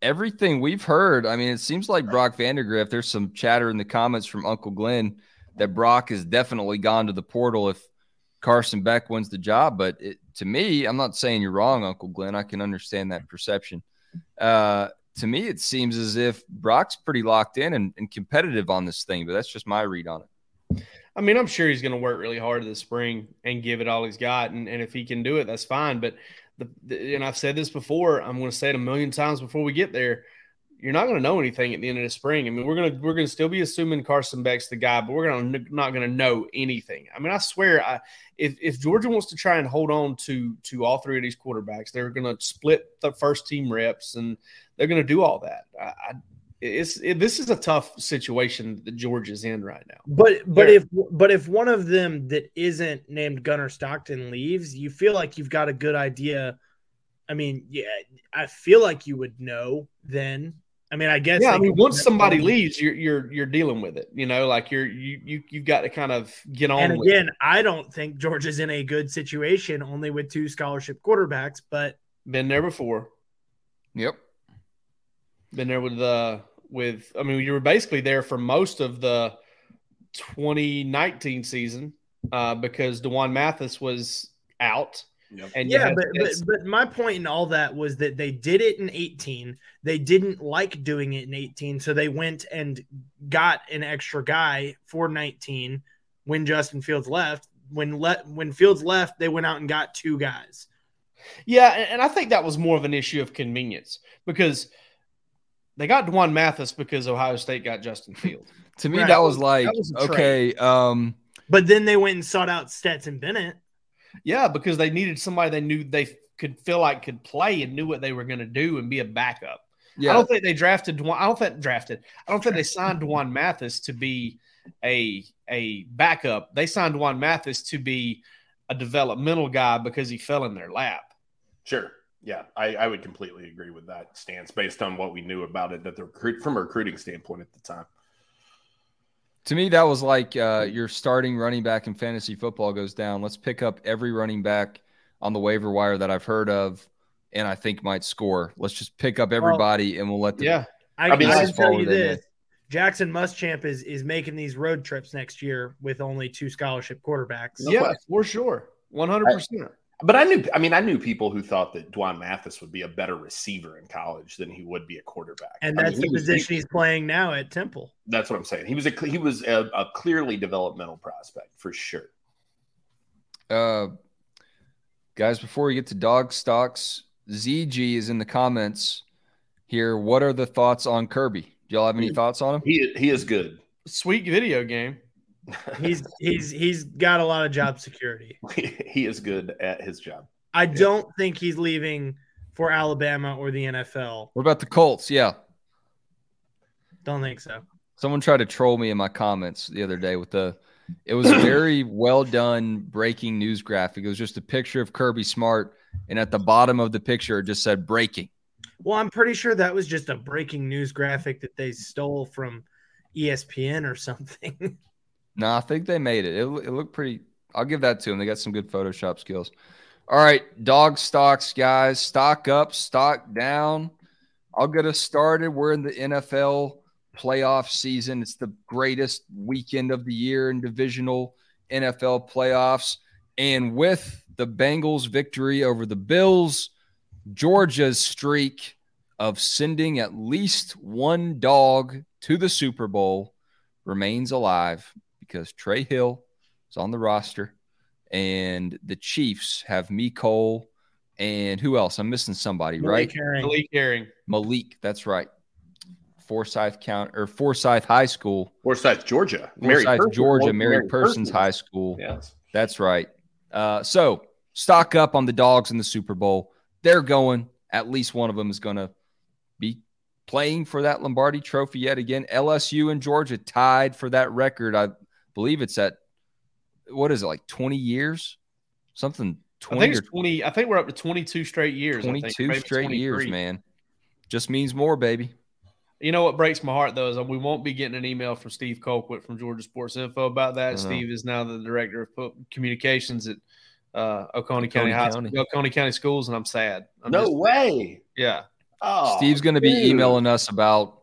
everything we've heard, I mean, it seems like Brock Vandagriff. There's some chatter in the comments from Uncle Glenn that Brock has definitely gone to the portal if Carson Beck wins the job. But it, to me, I'm not saying you're wrong, Uncle Glenn. I can understand that perception. Uh, to me, it seems as if Brock's pretty locked in and, and competitive on this thing, but that's just my read on it.
I mean, I'm sure he's going to work really hard this spring and give it all he's got. And, and if he can do it, that's fine. But, the, the, and I've said this before, I'm going to say it a million times before we get there you're not going to know anything at the end of the spring. I mean, we're going to we're going to still be assuming Carson Beck's the guy, but we're going to not going to know anything. I mean, I swear, I, if if Georgia wants to try and hold on to to all three of these quarterbacks, they're going to split the first team reps and they're going to do all that. I, I, it's it, this is a tough situation that Georgia's in right now.
But but they're, if but if one of them that isn't named Gunnar Stockton leaves, you feel like you've got a good idea. I mean, yeah, I feel like you would know then I mean, I guess.
Yeah, I mean, once somebody leaves, you're you're you're dealing with it. You know, like you're you you you've got to kind of get on.
And again, I don't think Georgia's in a good situation, only with two scholarship quarterbacks. But
been there before.
Yep.
Been there with the uh, with. I mean, you were basically there for most of the 2019 season uh, because D'Wan Mathis was out
Yep. And yeah, but, but but my point in all that was that they did it in 18. They didn't like doing it in 18, so they went and got an extra guy for 19 when Justin Fields left. When let when Fields left, they went out and got two guys.
Yeah, and I think that was more of an issue of convenience because they got D'Wan Mathis because Ohio State got Justin Fields.
to me, right. that was like that was okay. Um,
but then they went and sought out Stetson Bennett.
Yeah, because they needed somebody they knew they could feel like could play and knew what they were going to do and be a backup. Yeah. I don't think they drafted. I don't think drafted. I don't think they signed D'Wan Mathis to be a a backup. They signed D'Wan Mathis to be a developmental guy because he fell in their lap.
Sure. Yeah, I, I would completely agree with that stance based on what we knew about it that the recruit from a recruiting standpoint at the time.
To me, that was like uh, your starting running back in fantasy football goes down. Let's pick up every running back on the waiver wire that I've heard of and I think might score. Let's just pick up everybody and we'll let the
Yeah,
I,
I mean,
I
I
can tell you
them in.
this: Jackson Muschamp is is making these road trips next year with only two scholarship quarterbacks.
No
yeah,
question.
for sure, one hundred percent.
But I knew, I mean, I knew people who thought that D'Wan Mathis would be a better receiver in college than he would be a quarterback.
And
I
that's
mean, he
the
was-
position he's playing now at Temple.
That's what I'm saying. He was a he was a, a clearly developmental prospect for sure.
Uh, guys, before we get to dog stocks, ZG is in the comments here. What are the thoughts on Kirby? Do y'all have any thoughts on him?
He he is good.
Sweet video game.
He's he's he's got a lot of job security.
he is good at his job.
I don't think he's leaving for Alabama or the NFL.
What about the Colts? Yeah.
Don't think so.
Someone tried to troll me in my comments the other day with the it was a very well done breaking news graphic. It was just a picture of Kirby Smart, and at the bottom of the picture it just said breaking.
Well, I'm pretty sure that was just a breaking news graphic that they stole from ESPN or something.
No, I think they made it. It, it looked pretty. I'll give that to them. They got some good Photoshop skills. All right, dog stocks, guys. Stock up, stock down. I'll get us started. We're in the NFL playoff season. It's the greatest weekend of the year in divisional NFL playoffs. And with the Bengals' victory over the Bills, Georgia's streak of sending at least one dog to the Super Bowl remains alive because Trey Hill is on the roster and the Chiefs have Mecole and who else? I'm missing somebody, right?
Malik Herring.
Malik Herring.
Malik, that's right. Forsyth Count or Forsyth High School,
Forsyth, Georgia.
Forsyth,
Person-
Georgia,
Mary
Mary Persons High School.
Yes.
That's right. Uh, so stock up on the dogs in the Super Bowl. They're going. At least one of them is going to be playing for that Lombardi Trophy yet again. LSU and Georgia tied for that record. I believe it's at what is it like twenty years, something
I
twenty
think
or
it's twenty. I think we're up to twenty-two straight years. I think.
twenty-two straight years, man. Just means more, baby.
You know what breaks my heart though is we won't be getting an email from Steve Colquitt from Georgia Sports Info about that.
Uh-huh.
Steve is now the director of communications at uh, Oconee,
Oconee
County, High
County.
School, Oconee County Schools, and I'm sad. I'm
No
just-
way.
yeah,
Oh,
Steve's going to be emailing us about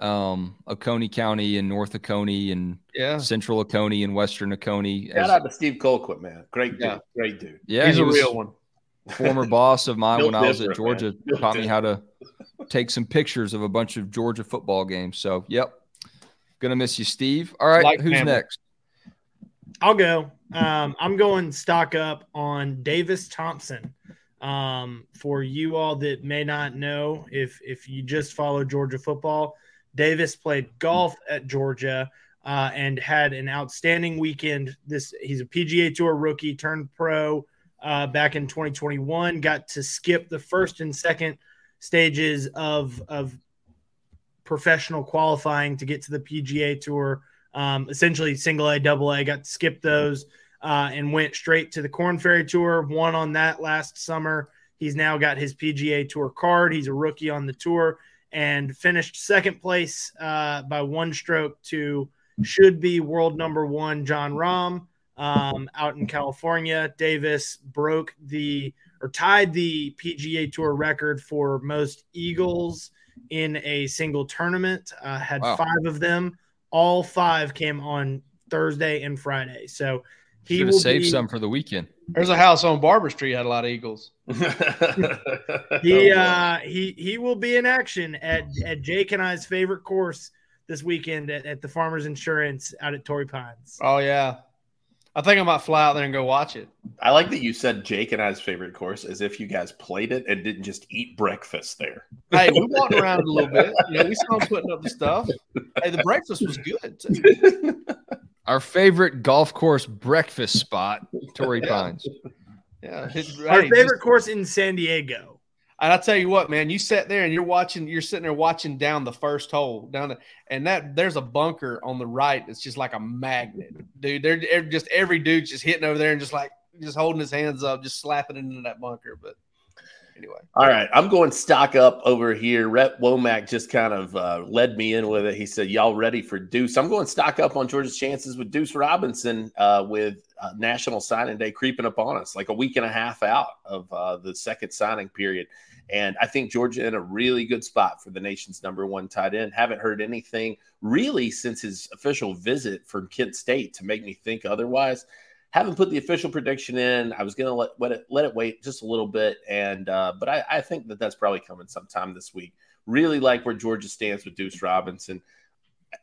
um, Oconee County and North Oconee and
yeah.
Central Oconee and Western Oconee.
Shout
as-
out to Steve Colquitt, man. Great dude.
Yeah.
Great dude.
yeah,
He's
he
a
was-
real one.
former boss of mine when I was at Georgia
man. Built
taught me how to take some pictures of a bunch of Georgia football games. So, yep. Gonna miss you, Steve. All right,
Like
who's
family.
next?
I'll go. Um, I'm going stock up on Davis Thompson. Um, for you all that may not know, if if you just follow Georgia football, Davis played golf at Georgia uh, and had an outstanding weekend. This he's a PGA Tour rookie turned pro uh, back in 2021. Got to skip the first and second stages of of professional qualifying to get to the PGA Tour. Um, essentially, single A, double A. Got to skip those uh, and went straight to the Corn Ferry Tour. Won on that last summer. He's now got his PGA Tour card. He's a rookie on the tour and finished second place uh, by one stroke to should be world number one Jon Rahm um, out in California. Davis broke the or tied the PGA Tour record for most eagles in a single tournament. Uh, had
Wow.
five of them. All five came on Thursday and Friday. So he
Should
will be,
some for the weekend.
There's a house on Barber Street had a lot of Eagles.
He uh, he he will be in action at at Jake and I's favorite course this weekend at, at the Farmers Insurance out at Torrey Pines.
Oh yeah, I think I might fly out there and go watch it.
I like that you said Jake and I's favorite course as if you guys played it and didn't just eat breakfast there.
Hey, we walked around a little bit. You know, we saw them putting up the stuff. Hey, the breakfast was good. Too.
Our favorite golf course breakfast spot, Torrey
Yeah.
Pines.
Yeah, it-
Our
hey,
favorite
just-
course in San Diego.
And I'll tell you what, man, you sit there and you're watching, you're sitting there watching down the first hole, down the, and that there's a bunker on the right. It's just like a magnet, dude. They're, they're just every dude's just hitting over there and just like just holding his hands up, just slapping it into that bunker. But anyway,
All right, I'm going stock up over here. Rep Womack just kind of uh, led me in with it. He said, "Y'all ready for Deuce?" I'm going stock up on Georgia's chances with Deuce Robinson uh, with uh, National Signing Day creeping up on us, like a week and a half out of uh, the second signing period. And I think Georgia in a really good spot for the nation's number one tight end. Haven't heard anything really since his official visit from Kent State to make me think otherwise haven't put the official prediction in. I was going to let, let it let it wait just a little bit, and uh, but I, I think that that's probably coming sometime this week. Really like where Georgia stands with Deuce Robinson.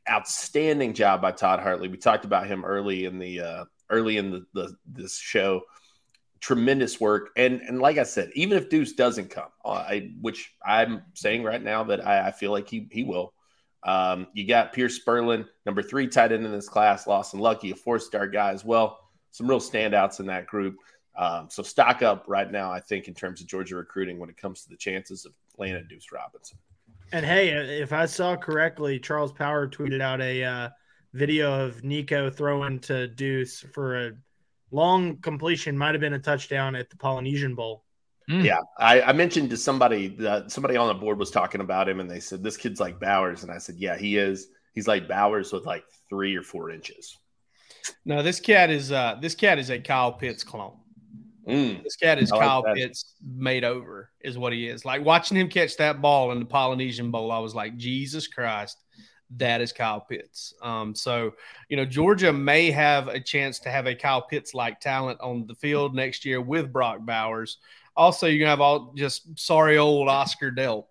Outstanding job by Todd Hartley. We talked about him early in the uh, early in the, the this show. Tremendous work, and and like I said, even if Deuce doesn't come, uh, I, which I'm saying right now that I, I feel like he he will. Um, you got Pearce Spurlin, number three tight end in this class, Lawson Luckie, a four star guy as well some real standouts in that group. Um, so stock up right now, I think, in terms of Georgia recruiting when it comes to the chances of landing Deuce Robinson.
And hey, if I saw correctly, Charles Power tweeted out a uh, video of Nico throwing to Deuce for a long completion, might have been a touchdown at the Polynesian Bowl.
Mm. Yeah, I, I, mentioned to somebody that somebody on the board was talking about him, and they said this kid's like Bowers, and I said, yeah, he is. He's like Bowers with like three or four inches.
No, this cat is uh this cat is a Kyle Pitts clone.
Mm,
this cat is like Kyle that. Pitts made over, is what he is. Like watching him catch that ball in the Polynesian Bowl, I was like, Jesus Christ, that is Kyle Pitts. Um, so you know, Georgia may have a chance to have a Kyle Pitts like talent on the field next year with Brock Bowers. Also, you're gonna have all just sorry old Oscar Delp,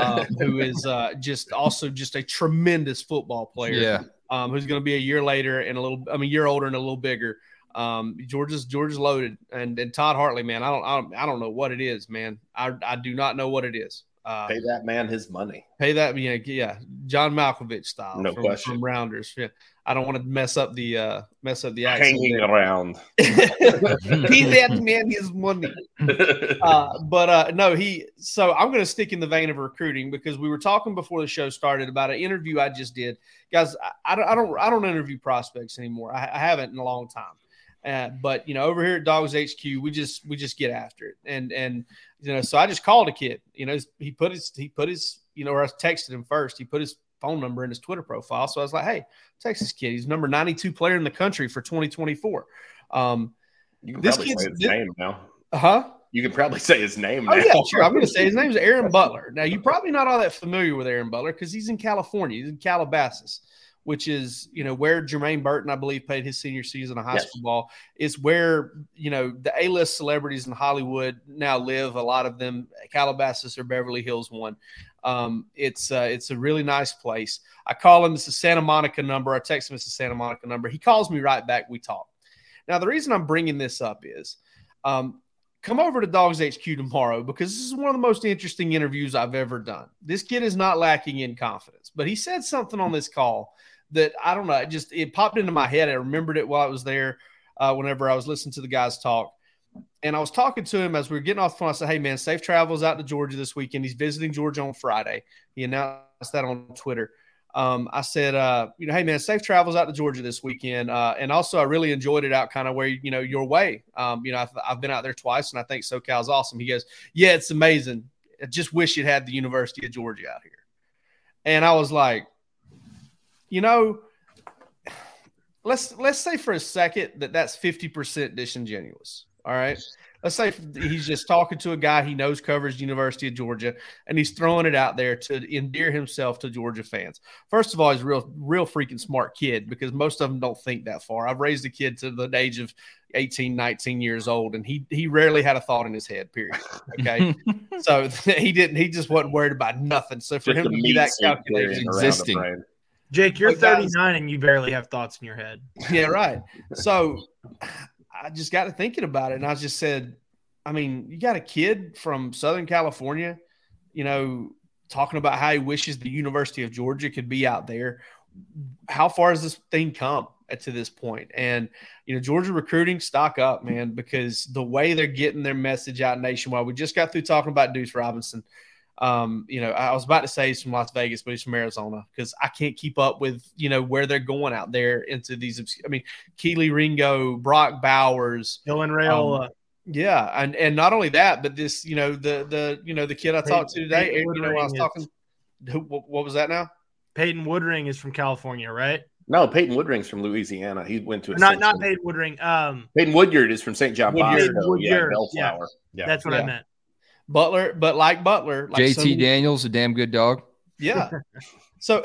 um, who is uh, just also just a tremendous football player.
Yeah
um, who's going to be a year later and a little, I mean, a year older and a little bigger. Um, Georgia's Georgia's loaded, and and Todd Hartley, man, I don't, I don't, I don't know what it is, man. I, I do not know what it is.
Uh, pay that man his money.
Pay that, yeah, yeah, John Malkovich style,
no
from,
question.
From Rounders, yeah. I don't want to mess up the uh, mess up the accent.
Hanging around.
He's that man his money. Uh, but uh, no, he. So I'm going to stick in the vein of recruiting because we were talking before the show started about an interview I just did, guys. I, I don't, I don't, I don't interview prospects anymore. I, I haven't in a long time. Uh, but you know, over here at Dawgs HQ, we just we just get after it, and and you know, so I just called a kid. You know, he put his he put his you know, or I texted him first. He put his phone number in his Twitter profile. So I was like, hey, Texas kid, he's number 92 player in the country for 2024. Um,
you can this kid's say his name now.
Huh?
You can probably say his name.
Oh, yeah, sure. I'm going to say his name is Aaron Butler. Now, you're probably not all that familiar with Aaron Butler because he's in California. He's in Calabasas which is you know where Jermaine Burton, I believe, played his senior season of high yes. school ball. It's where you know the A-list celebrities in Hollywood now live. A lot of them, Calabasas or Beverly Hills, one. Um, it's uh, it's a really nice place. I call him. It's a Santa Monica number. I text him. It's a Santa Monica number. He calls me right back. We talk. Now the reason I'm bringing this up is. Um, come over to Dawgs HQ tomorrow because this is one of the most interesting interviews I've ever done. This kid is not lacking in confidence, but he said something on this call that I don't know. It just it popped into my head. I remembered it while I was there. Uh, whenever I was listening to the guys talk, and I was talking to him as we were getting off the phone. I said, "Hey man, safe travels out to Georgia this weekend. He's visiting Georgia on Friday. He announced that on Twitter." Um, I said, uh, you know, hey man, safe travels out to Georgia this weekend. Uh, and also, I really enjoyed it out kind of where you know your way. Um, you know, I've, I've, been out there twice, and I think SoCal's awesome. He goes, yeah, it's amazing. I just wish it had the University of Georgia out here. And I was like, you know, let's let's say for a second that that's 50% disingenuous. All right. Let's say he's just talking to a guy he knows covers University of Georgia and he's throwing it out there to endear himself to Georgia fans. First of all, he's a real, real freaking smart kid because most of them don't think that far. I've raised a kid to the age of 18, 19 years old, and he he rarely had a thought in his head, period. Okay. so he didn't, he just wasn't worried about nothing. So for
just
him to be that calculated,
existing.
Jake, you're 39 and you barely have thoughts in your head.
Yeah, right. So I just got to thinking about it, and I just said, I mean, you got a kid from Southern California, you know, talking about how he wishes the University of Georgia could be out there. How far has this thing come? to this point. And you know, Georgia recruiting stock up, man, because the way they're getting their message out nationwide. We just got through talking about Deuce Robinson. Um, you know, I was about to say he's from Las Vegas, but he's from Arizona because I can't keep up with you know where they're going out there into these. I mean, Kelee Ringo, Brock Bowers,
Dylan Raiola.
Um, yeah, and and not only that, but this, you know, the the you know the kid I
Peyton-
talked to today,
Peyton
you know, I was talking. Who, what what was that now?
Peyton Woodring is from California, right?
No, Peyton Woodring's from Louisiana. He went to a
Not not Peyton Woodring. Um,
Peyton Woodyard is from St. John
Woodyard.
Bosco. Yeah,
Woodyard,
Bellflower. Yeah.
that's what
Yeah.
I meant.
Butler, but like Butler, like
JT
many-
Daniels, a damn good dog.
Yeah. So,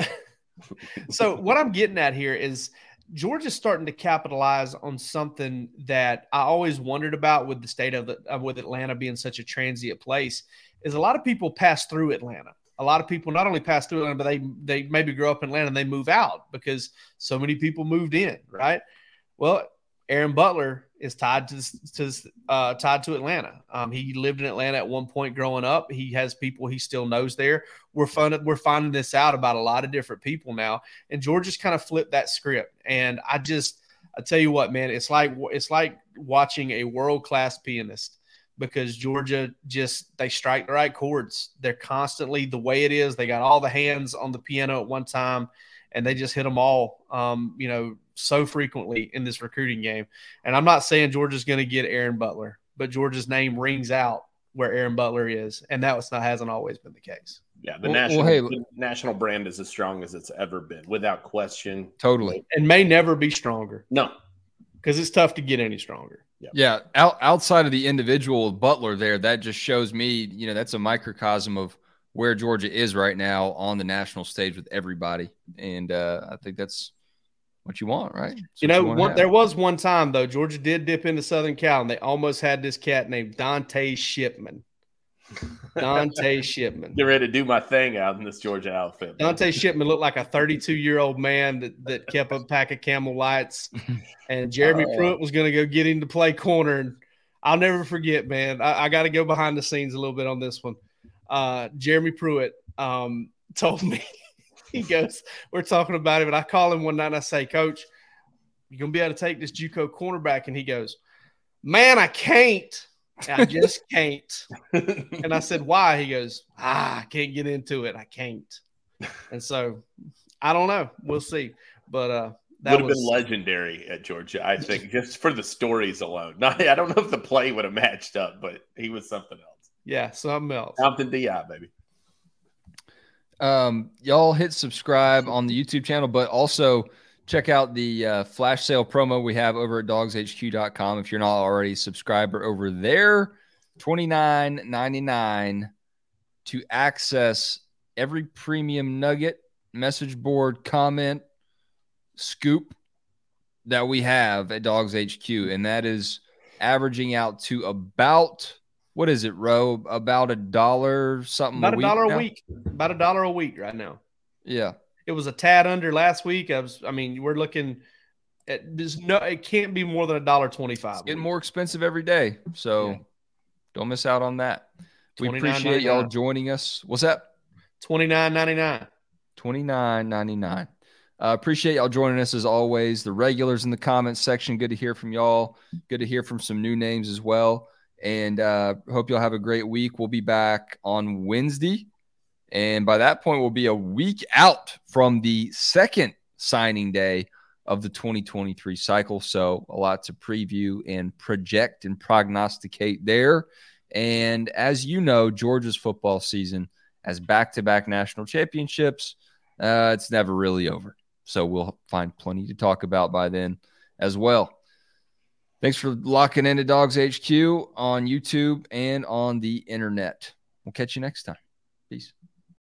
so what I'm getting at here is Georgia's starting to capitalize on something that I always wondered about with the state of the, uh, with Atlanta being such a transient place. Is a lot of people pass through Atlanta. A lot of people not only pass through Atlanta, but they they maybe grow up in Atlanta and they move out because so many people moved in, right? Well, Aaron Butler is tied to to uh, tied to Atlanta. Um, he lived in Atlanta at one point growing up. He has people he still knows there. We're fun, we're finding this out about a lot of different people now, and Georgia's kind of flipped that script. And I just, I tell you what, man, it's like it's like watching a world class pianist because Georgia just they strike the right chords. They're constantly the way it is. They got all the hands on the piano at one time, and they just hit them all. Um, you know, so frequently in this recruiting game. And I'm not saying Georgia's going to get Aaron Butler, but Georgia's name rings out where Aaron Butler is, and that was not hasn't always been the case.
Yeah, the
Well- well,
national
hey-
the national brand is as strong as it's ever been, without question.
Totally.
And may never be stronger
No,
because it's tough to get any stronger.
Yeah, out, outside of the individual Butler there, that just shows me, you know, that's a microcosm of where Georgia is right now on the national stage with everybody, and uh, I think that's what you want, right? That's
You know,
wanna
one, there was one time though Georgia did dip into Southern Cal, and they almost had this cat named Dante Shipman. Dante Shipman.
get ready to do my thing out in this Georgia outfit. man.
Dante Shipman looked like a 32 year old man that, that kept a pack of camel lights. And Jeremy
Oh.
Pruitt was going to go get him to play corner. And I'll never forget, man. I, I got to go behind the scenes a little bit on this one. Uh, Jeremy Pruitt um, told me, he goes, We're talking about it. But I call him one night and I say, Coach, you're to be able to take this Juco cornerback? And he goes, Man, I can't. I just can't. And I said, why? He goes, ah, I can't get into it. I can't. And so I don't know. We'll see. But uh that
would have
was
been legendary at Georgia, I think, just for the stories alone. Not, I don't know if the play would have matched up, but he was something else.
yeah, something else.
Compton Di, baby.
Um, y'all hit subscribe on the YouTube channel, but also check out the uh, flash sale promo we have over at dawgshq.com. If you're not already a subscriber over there, twenty nine ninety nine to access every premium nugget, message board, comment, scoop that we have at Dawgs HQ, and that is averaging out to about what is it, Rowe? About a dollar something.
About a
week
dollar
now?
a week. About a dollar a week right now.
Yeah.
It was a tad under last week. I was I mean, we're looking at there's no it can't be more than a dollar twenty five.
It's getting more expensive every day. So
Yeah.
don't miss out on that. We appreciate y'all joining us. What's that?
Twenty nine ninety nine.
Twenty nine ninety nine. Uh, appreciate y'all joining us as always. The regulars in the comments section. Good to hear from y'all. Good to hear from some new names as well. And uh, hope y'all have a great week. We'll be back on Wednesday. And by that point, we'll be a week out from the second signing day of the 2023 cycle. So, a lot to preview and project and prognosticate there. And as you know, Georgia's football season has back to back national championships. Uh, it's never really over. So, we'll find plenty to talk about by then as well. Thanks for locking into Dawgs HQ on YouTube and on the internet. We'll catch you next time. Peace.